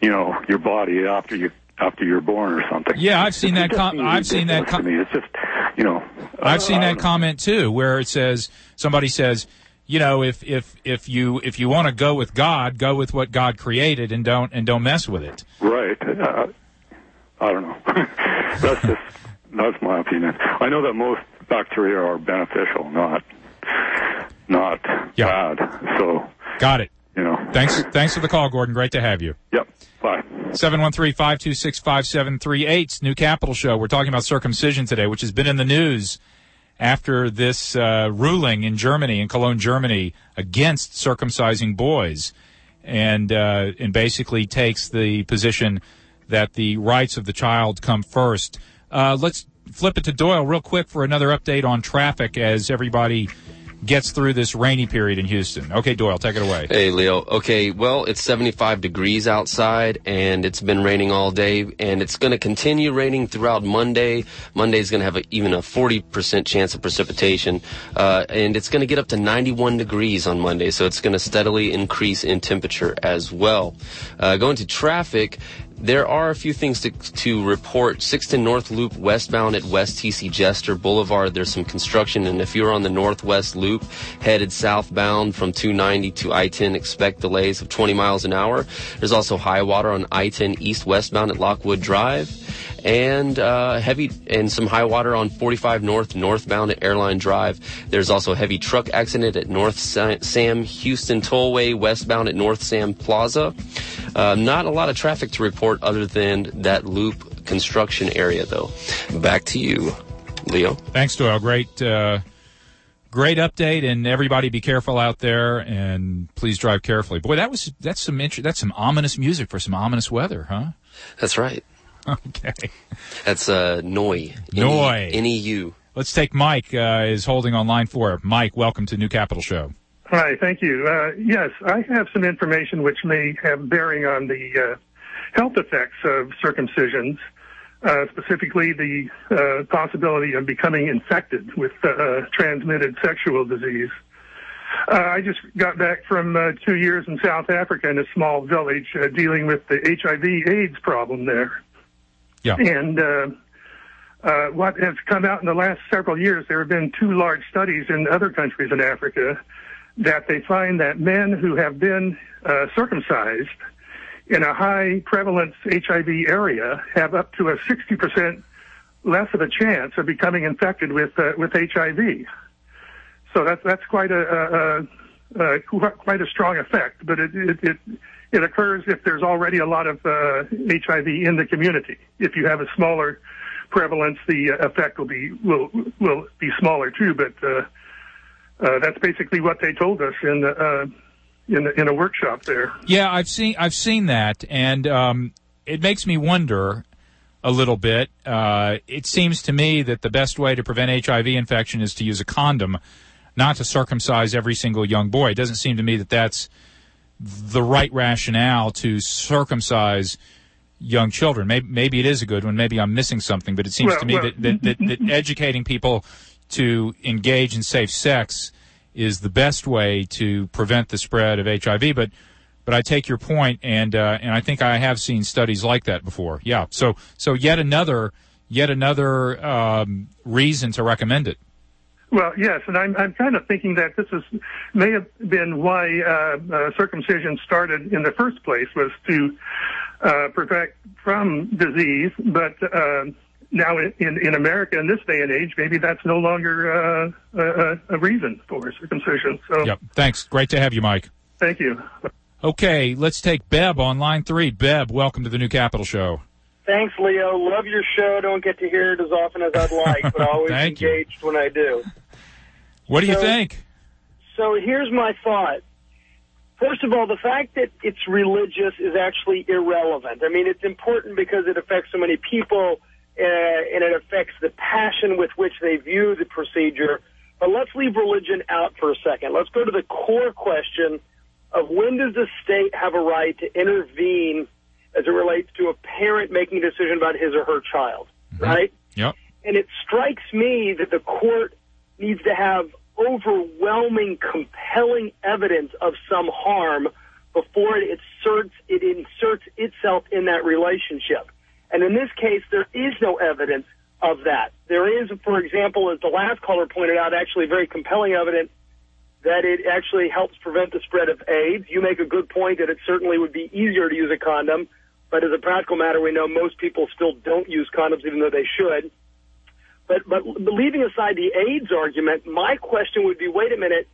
you know, your body after you after you're born or something. Yeah, I've seen It that com- I've seen that com- me. It's just, you know, I've seen uh, that comment too, where it says somebody says, you know, if if if you if you want to go with God, go with what God created, and don't and don't mess with it. Right. Uh, I don't know. that's just that's my opinion. I know that most bacteria are beneficial, not not Yeah. bad. So Got it. You know. Thanks thanks for the call, Gordon. Great to have you. Yep. Bye. 713-526-5738, New Capital Show. We're talking about circumcision today, which has been in the news after this uh, ruling in Germany, in Cologne, Germany, against circumcising boys, and uh, and basically takes the position that the rights of the child come first. Uh, let's flip it to Doyle real quick for another update on traffic as everybody gets through this rainy period in Houston. Okay, Doyle, take it away. Hey, Leo. Okay, well, it's 75 degrees outside, and it's been raining all day, and it's going to continue raining throughout Monday. Monday's going to have a, even a 40% chance of precipitation, uh, and it's going to get up to 91 degrees on Monday, so it's going to steadily increase in temperature as well. Uh, going to traffic, there are a few things to, to report. 610 North Loop westbound at West TC Jester Boulevard, there's some construction, and if you're on the Northwest Loop headed southbound from 290 to I-10, expect delays of 20 miles an hour. There's also high water on I-10 east westbound at Lockwood Drive, and uh, heavy and some high water on 45 North northbound at Airline Drive. There's also a heavy truck accident at North Sam Houston Tollway westbound at North Sam Plaza. Uh, not a lot of traffic to report other than that loop construction area, though. Back to you, Leo. Thanks, Doyle. Great, uh, great update, and everybody be careful out there, and please drive carefully. Boy, that was that's some int- that's some ominous music for some ominous weather, huh? That's right. Okay, That's uh, Noi. Noi. N-E-U. let's take Mike. Uh, is holding on line four. Mike, welcome to New Capital Show. Hi, thank you. Uh, yes, I have some information which may have bearing on the uh, health effects of circumcisions, uh, specifically the uh, possibility of becoming infected with uh, transmitted sexual disease. Uh, I just got back from uh, two years in South Africa in a small village uh, dealing with the HIV/AIDS problem there. Yeah. And uh, what has come out in the last several years, there have been two large studies in other countries in Africa that they find that men who have been uh, circumcised in a high prevalence HIV area have up to a 60% less of a chance of becoming infected with uh, with HIV. So that's that's quite a, a, a, a quite a strong effect, but it, it it it occurs if there's already a lot of uh, HIV in the community. If you have a smaller prevalence, the uh, effect will be will will be smaller too. But uh, uh, that's basically what they told us in the, uh, in in a workshop there. Yeah, I've seen I've seen that, and um, it makes me wonder a little bit. Uh, it seems to me that the best way to prevent HIV infection is to use a condom, not to circumcise every single young boy. It doesn't seem to me that that's the right rationale to circumcise young children. Maybe, maybe it is a good one. Maybe I'm missing something, but it seems Well, to me well- that, that, that, that educating people to engage in safe sex is the best way to prevent the spread of HIV. But but I take your point, and uh, and I think I have seen studies like that before. Yeah. So so yet another yet another um, reason to recommend it. Well, yes, and I'm I'm kind of thinking that this is may have been why uh, uh, circumcision started in the first place was to uh, protect from disease, but uh, now in, in America in this day and age, maybe that's no longer uh, a, a reason for circumcision. So, Yep. Thanks. Great to have you, Mike. thank you. Okay, let's take Beb on line three. Beb, welcome to the New Capital Show. Thanks, Leo. Love your show. Don't get to hear it as often as I'd like, but always Thank you. engaged when I do. What do you think? So here's my thought. First of all, the fact that it's religious is actually irrelevant. I mean, it's important because it affects so many people, uh, and it affects the passion with which they view the procedure. But let's leave religion out for a second. Let's go to the core question of when does the state have a right to intervene as it relates to a parent making a decision about his or her child, mm-hmm. right? Yep. And it strikes me that the court needs to have overwhelming, compelling evidence of some harm before it inserts, it inserts itself in that relationship. And in this case, there is no evidence of that. There is, for example, as the last caller pointed out, actually very compelling evidence that it actually helps prevent the spread of AIDS. You make a good point that it certainly would be easier to use a condom, but as a practical matter, we know most people still don't use condoms even though they should. But, but leaving aside the AIDS argument, my question would be, wait a minute,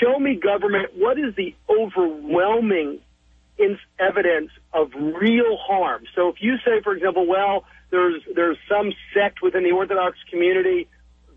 show me government, what is the overwhelming evidence of real harm? So if you say, for example, well, there's, there's some sect within the Orthodox community,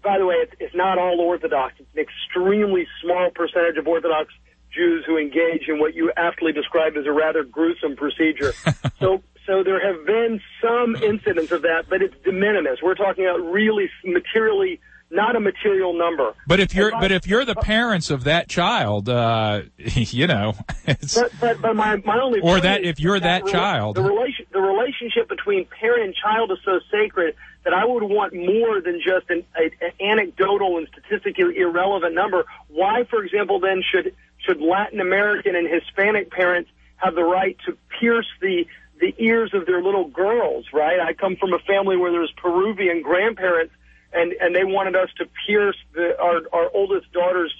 by the way, it's, it's not all Orthodox. It's an extremely small percentage of Orthodox Jews who engage in what you aptly described as a rather gruesome procedure. so, so there have been some incidents of that, but it's de minimis. We're talking about really materially, not a material number. But if you're but if you're the parents of that child, uh, you know, But, but, but my, my only Or that if you're that rela- child. the relation the relationship between parent and child is so sacred that I would want more than just an, a, an anecdotal and statistically irrelevant number. Why, for example, then should should Latin American and Hispanic parents have the right to pierce the the ears of their little girls? Right. I come from a family where there's Peruvian grandparents and and they wanted us to pierce the our our oldest daughter's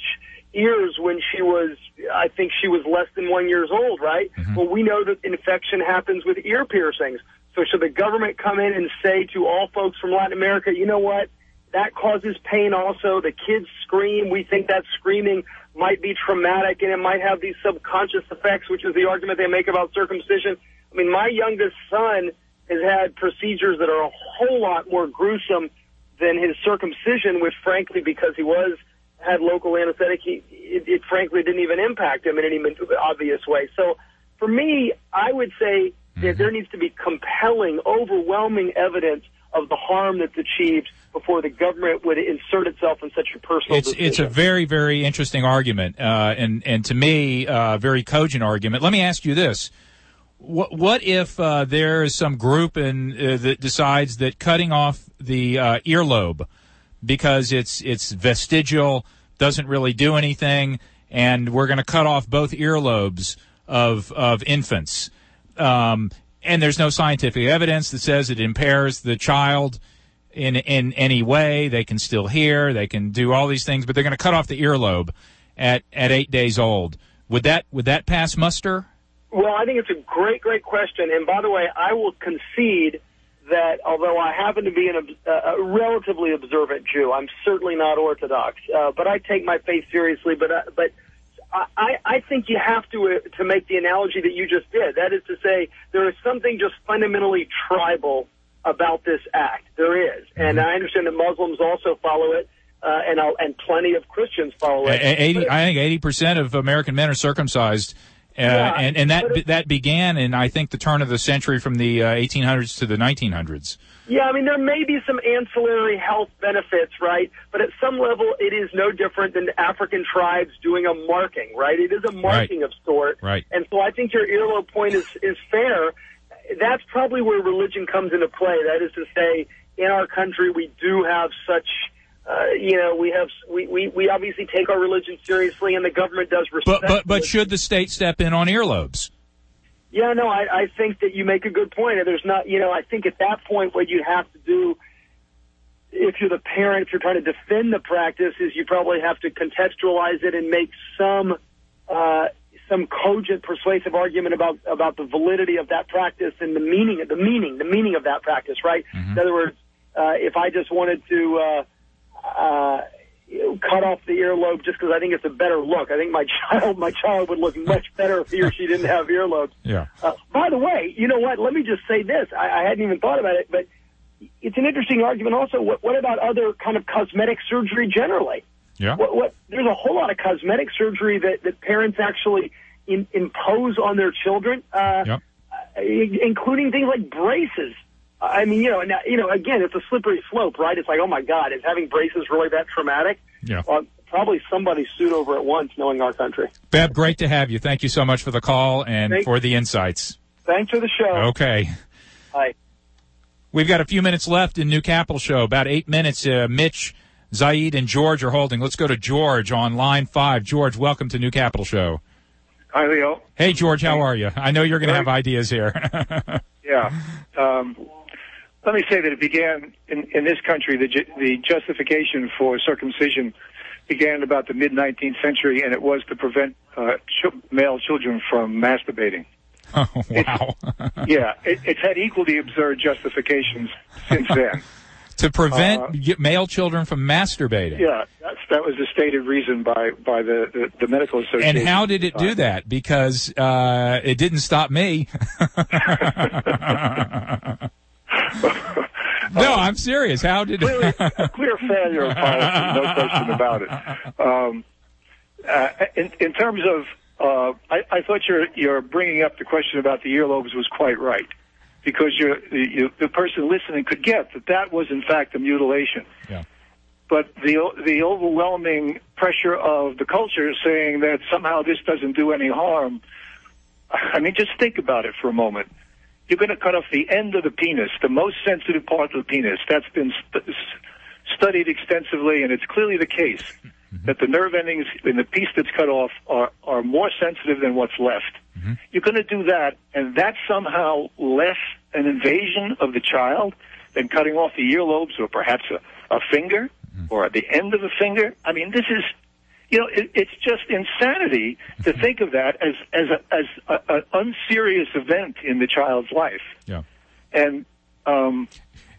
ears when she was I think she was less than one years old, right? Mm-hmm. Well, we know that infection happens with ear piercings. So should the government come in and say to all folks from Latin America, you know what? That causes pain also. The kids scream. We think that screaming might be traumatic and it might have these subconscious effects, which is the argument they make about circumcision. I mean, my youngest son has had procedures that are a whole lot more gruesome than his circumcision, which frankly, because he was had local anesthetic, he, it, it frankly didn't even impact him in any obvious way. So for me, I would say that mm-hmm. there needs to be compelling, overwhelming evidence of the harm that's achieved before the government would insert itself in such a personal it's decision. it's a very very interesting argument, uh, and and to me, uh, very cogent argument. Let me ask you this: What, what if uh, there is some group in, uh, that decides that cutting off the uh, earlobe because it's it's vestigial doesn't really do anything, and we're going to cut off both earlobes of of infants, um, and there's no scientific evidence that says it impairs the child in in any way. They can still hear, they can do all these things, but they're going to cut off the earlobe at at eight days old. Would that would that pass muster? Well, I think it's a great, great question. And by the way, I will concede that although I happen to be an, a relatively observant Jew, I'm certainly not Orthodox. Uh, but I take my faith seriously. But uh, but I, I think you have to uh, to make the analogy that you just did. That is to say, there is something just fundamentally tribal about this act. There is, and I understand that Muslims also follow it. Uh, and I'll, and plenty of Christians follow it. A- Eighty, I think eighty percent of American men are circumcised, uh, Yeah, and and that it- that began in I think the turn of the century from the uh, 1800s to the 1900s. Yeah, I mean, there may be some ancillary health benefits, right? But at some level, it is no different than African tribes doing a marking, right? It is a marking of sort. Right. And so I think your earlobe point is, is fair. That's probably where religion comes into play. That is to say, in our country, we do have such, uh, you know, we have, we, we, we obviously take our religion seriously and the government does respect But but but should the state step in on earlobes? Yeah, no, I, I think that you make a good point. And there's not, you know, I think at that point what you have to do, if you're the parent, if you're trying to defend the practice, is you probably have to contextualize it and make some, uh, some cogent, persuasive argument about about the validity of that practice and the meaning, the meaning, the meaning of that practice, right? In other words, uh, if I just wanted to. Uh, uh, cut off the earlobe just because I think it's a better look. I think my child, my child would look much better if he or she didn't have earlobes. Yeah. Uh, by the way, you know what? Let me just say this. I, I hadn't even thought about it, but it's an interesting argument. Also, what, what about other kind of cosmetic surgery generally? Yeah. What, what? There's a whole lot of cosmetic surgery that that parents actually in, impose on their children, uh, Yep. uh, including things like braces. I mean, you know, now, you know, again, it's a slippery slope, right? It's like, oh my God, is having braces really that traumatic? Yeah. Well, probably somebody sued over it once, knowing our country. Beb, great to have you. Thank you so much for the call and Thank- for the insights. Thanks for the show. Okay. Bye. We've got a few minutes left in New Capital Show. About eight minutes. Uh, Mitch, Zaid, and George are holding. Let's go to George on line five. George, welcome to New Capital Show. Hi, Leo. Hey, George, how are you? I know you're going to have ideas here. Yeah. Um, let me say that it began in, in this country. The, ju- the justification for circumcision began about the mid 19th century, and it was to prevent uh, ch- male children from masturbating. oh, wow. Yeah, it, it's had equally absurd justifications since then. To prevent Uh, male children from masturbating. Yeah, that's, that was the stated reason by by the, the, the medical association. And how did it do Uh, that? Because uh, it didn't stop me. no, I'm serious. How did clearly, a clear failure of policy, no question about it. Um, uh, in, in terms of, uh, I, I thought your your bringing up the question about the earlobes was quite right, because you're, you, the person listening could get that that was in fact a mutilation. Yeah. But the the overwhelming pressure of the culture saying that somehow this doesn't do any harm. I mean, just think about it for a moment you're going to cut off the end of the penis, the most sensitive part of the penis. That's been st- studied extensively, and it's clearly the case Mm-hmm. that the nerve endings in the piece that's cut off are, are more sensitive than what's left. Mm-hmm. You're going to do that, and that's somehow less an invasion of the child than cutting off the earlobes or perhaps a, a finger mm-hmm. or at the end of a finger. I mean, this is you know, it, it's just insanity to think of that as as a, as a, an unserious event in the child's life. Yeah. And um,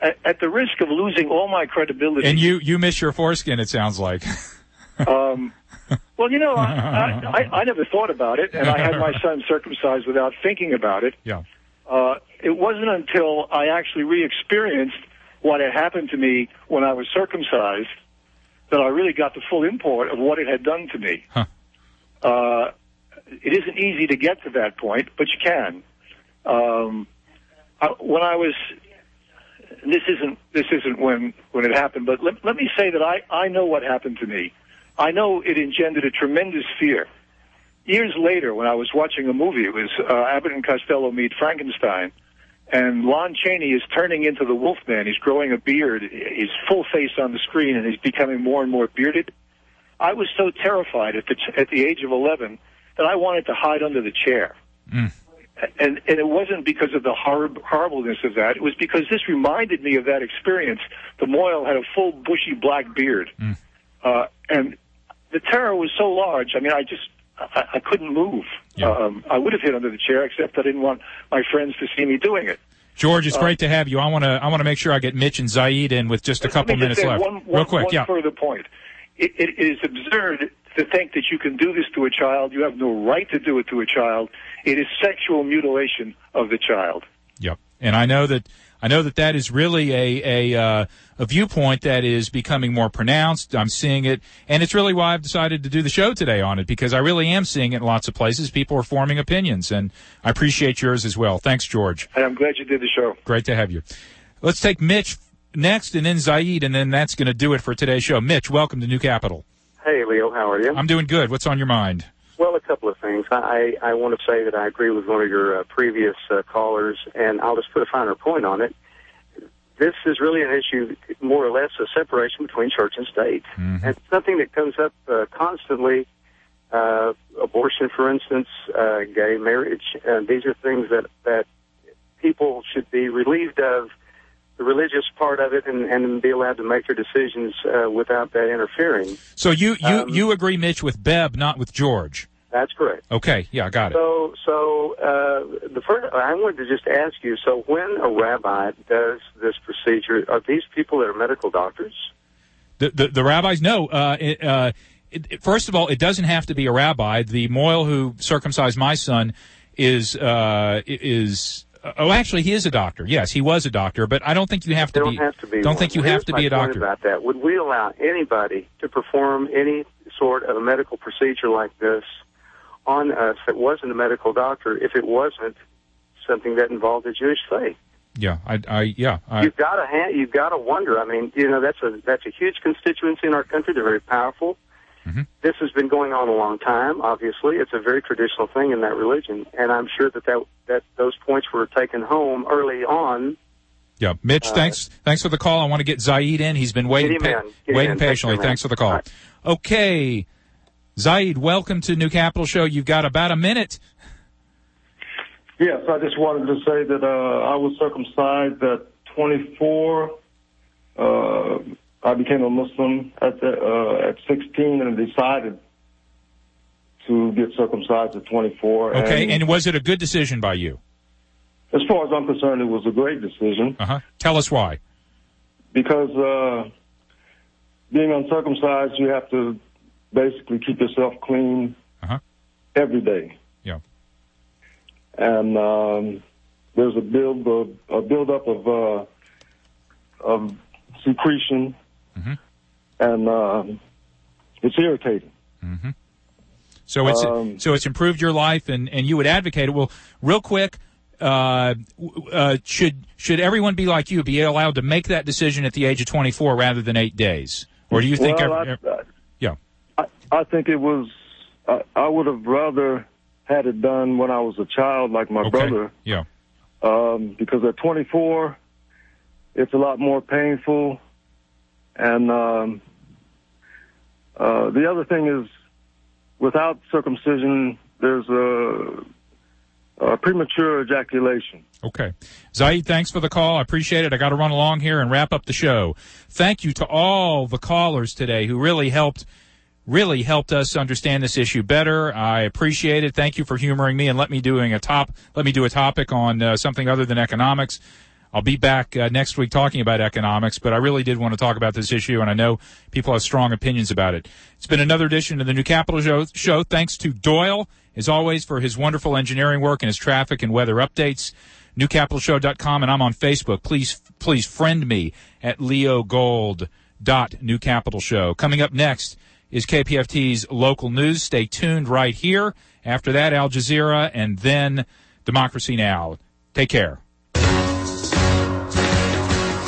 at, at the risk of losing all my credibility, And you you miss your foreskin. It sounds like. um, well, you know, I, I, I, never thought about it, and I had my son circumcised without thinking about it. Yeah. Uh, it wasn't until I actually re-experienced what had happened to me when I was circumcised that I really got the full import of what it had done to me. Huh. Uh, it isn't easy to get to that point, but you can. Um, I, when I was, this isn't this isn't when when it happened, but let, let me say that I I know what happened to me. I know it engendered a tremendous fear years later, when I was watching a movie, it was uh, Abbott and Costello meet Frankenstein, and Lon Chaney is turning into the Wolfman. He's growing a beard. He's full face on the screen, and he's becoming more and more bearded. I was so terrified at the at the age of 11 that I wanted to hide under the chair. Mm. And and it wasn't because of the horrib- horribleness of that. It was because this reminded me of that experience. The Mohel had a full bushy black beard, Mm. uh, and the terror was so large. I mean, I just I, I couldn't move. Um, I would have hid under the chair, except I didn't want my friends to see me doing it. George, it's Uh, great to have you. I want to I want to make sure I get Mitch and Zaid in with just a couple Let me just minutes say left. One, Real one- quick, one yeah. further point. It, it is absurd to think that you can do this to a child. You have no right to do it to a child. It is sexual mutilation of the child. Yep. And I know that I know that that is really a a uh, a viewpoint that is becoming more pronounced. I'm seeing it, and it's really why I've decided to do the show today on it because I really am seeing it in lots of places. People are forming opinions, and I appreciate yours as well. Thanks, George. And I'm glad you did the show. Great to have you. Let's take Mitch next, and then Zaid, and then that's going to do it for today's show. Mitch, welcome to New Capital. Hey, Leo, how are you? I'm doing good. What's on your mind? Well, a couple of things. I, I want to say that I agree with one of your uh, previous uh, callers, and I'll just put a finer point on it. This is really an issue, more or less, a separation between church and state. Mm-hmm. And something that comes up uh, constantly uh, abortion, for instance, uh, gay marriage. Uh, these are things that, that people should be relieved of the religious part of it and, and be allowed to make their decisions uh, without that interfering. So you you Um, you agree, Mitch, with Beb, not with George? That's correct. Okay, yeah, I got it. So, so uh, the first, I wanted to just ask you. So, when a rabbi does this procedure, are these people that are medical doctors? The the, the rabbis no. Uh, it, uh, it, first of all, it doesn't have to be a rabbi. The Mohel who circumcised my son is uh, is. Oh, actually, he is a doctor. Yes, he was a doctor, but I don't think you have to don't be. have to be. Don't one. think you Here's have to be a doctor. About that, would we allow anybody to perform any sort of a medical procedure like this on us that wasn't a medical doctor if it wasn't something that involved the Jewish faith? Yeah, I, I yeah, I, you've got to ha- you've got to wonder. I mean, you know, that's a that's a huge constituency in our country. They're very powerful. Mm-hmm. This has been going on a long time. Obviously, it's a very traditional thing in that religion, and I'm sure that that, that those points were taken home early on. yeah. Mitch, Uh, thanks thanks for the call. I want to get Zaid in. He's been waiting Get him in. Get him waiting in. Patiently. man. Thanks for the call. Okay, Zaid, welcome to New Capital Show. You've got about a minute. Yes, I just wanted to say that uh, I was circumcised at 24. Uh, I became a Muslim at the, uh, at 16 and decided to get circumcised at 24. Okay, and was it a good decision by you? as far as I'm concerned, it was a great decision Uh huh. Tell us why. because uh, being uncircumcised, you have to basically keep yourself clean Uh-huh. every day. Yeah. And um, there's a build a, a build up of uh, of secretion, Mhm. and um, it's irritating. Mm-hmm. So it's Um, so it's improved your life, and, and you would advocate it. Well, real quick, uh, uh, should should everyone be like you, be allowed to make that decision at the age of twenty four rather than eight days, or do you think? Well, every- I- I- yeah. I, think it was. I, I would have rather had it done when I was a child, like my Okay. brother, Yeah. um, because at 24, it's a lot more painful. And um, uh, the other thing is, without circumcision, there's a, a premature ejaculation. Okay. Zaid, thanks for the call. I appreciate it. I got to run along here and wrap up the show. Thank you to all the callers today who really helped really helped us understand this issue better. I appreciate it. Thank you for humoring me and let me doing a top let me do a topic on uh, something other than economics. I'll be back uh, next week talking about economics, but I really did want to talk about this issue, and I know people have strong opinions about it. It's been another edition of the New Capital Show. show. Thanks to Doyle, as always, for his wonderful engineering work and his traffic and weather updates. NewCapitalShow.com, and I'm on Facebook. Please, please friend me at leogold.newcapitalshow. Coming up next is KPFT's local news. Stay tuned right here. After that, Al Jazeera, and then Democracy Now! Take care.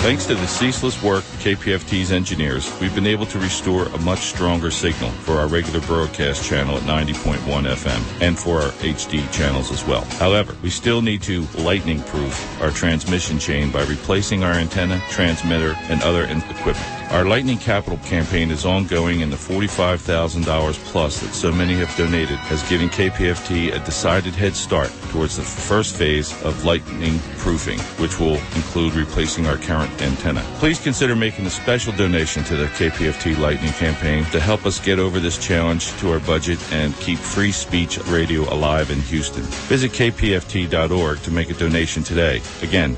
Thanks to the ceaseless work of KPFT's engineers, we've been able to restore a much stronger signal for our regular broadcast channel at 90.1 FM and for our HD channels as well. However, we still need to lightning proof our transmission chain by replacing our antenna, transmitter, and other equipment. Our Lightning Capital campaign is ongoing and the $45,000 plus that so many have donated has given KPFT a decided head start towards the first phase of lightning proofing, which will include replacing our current antenna. Please consider making a special donation to the KPFT Lightning campaign to help us get over this challenge to our budget and keep free speech radio alive in Houston. Visit kpft.org to make a donation today. Again,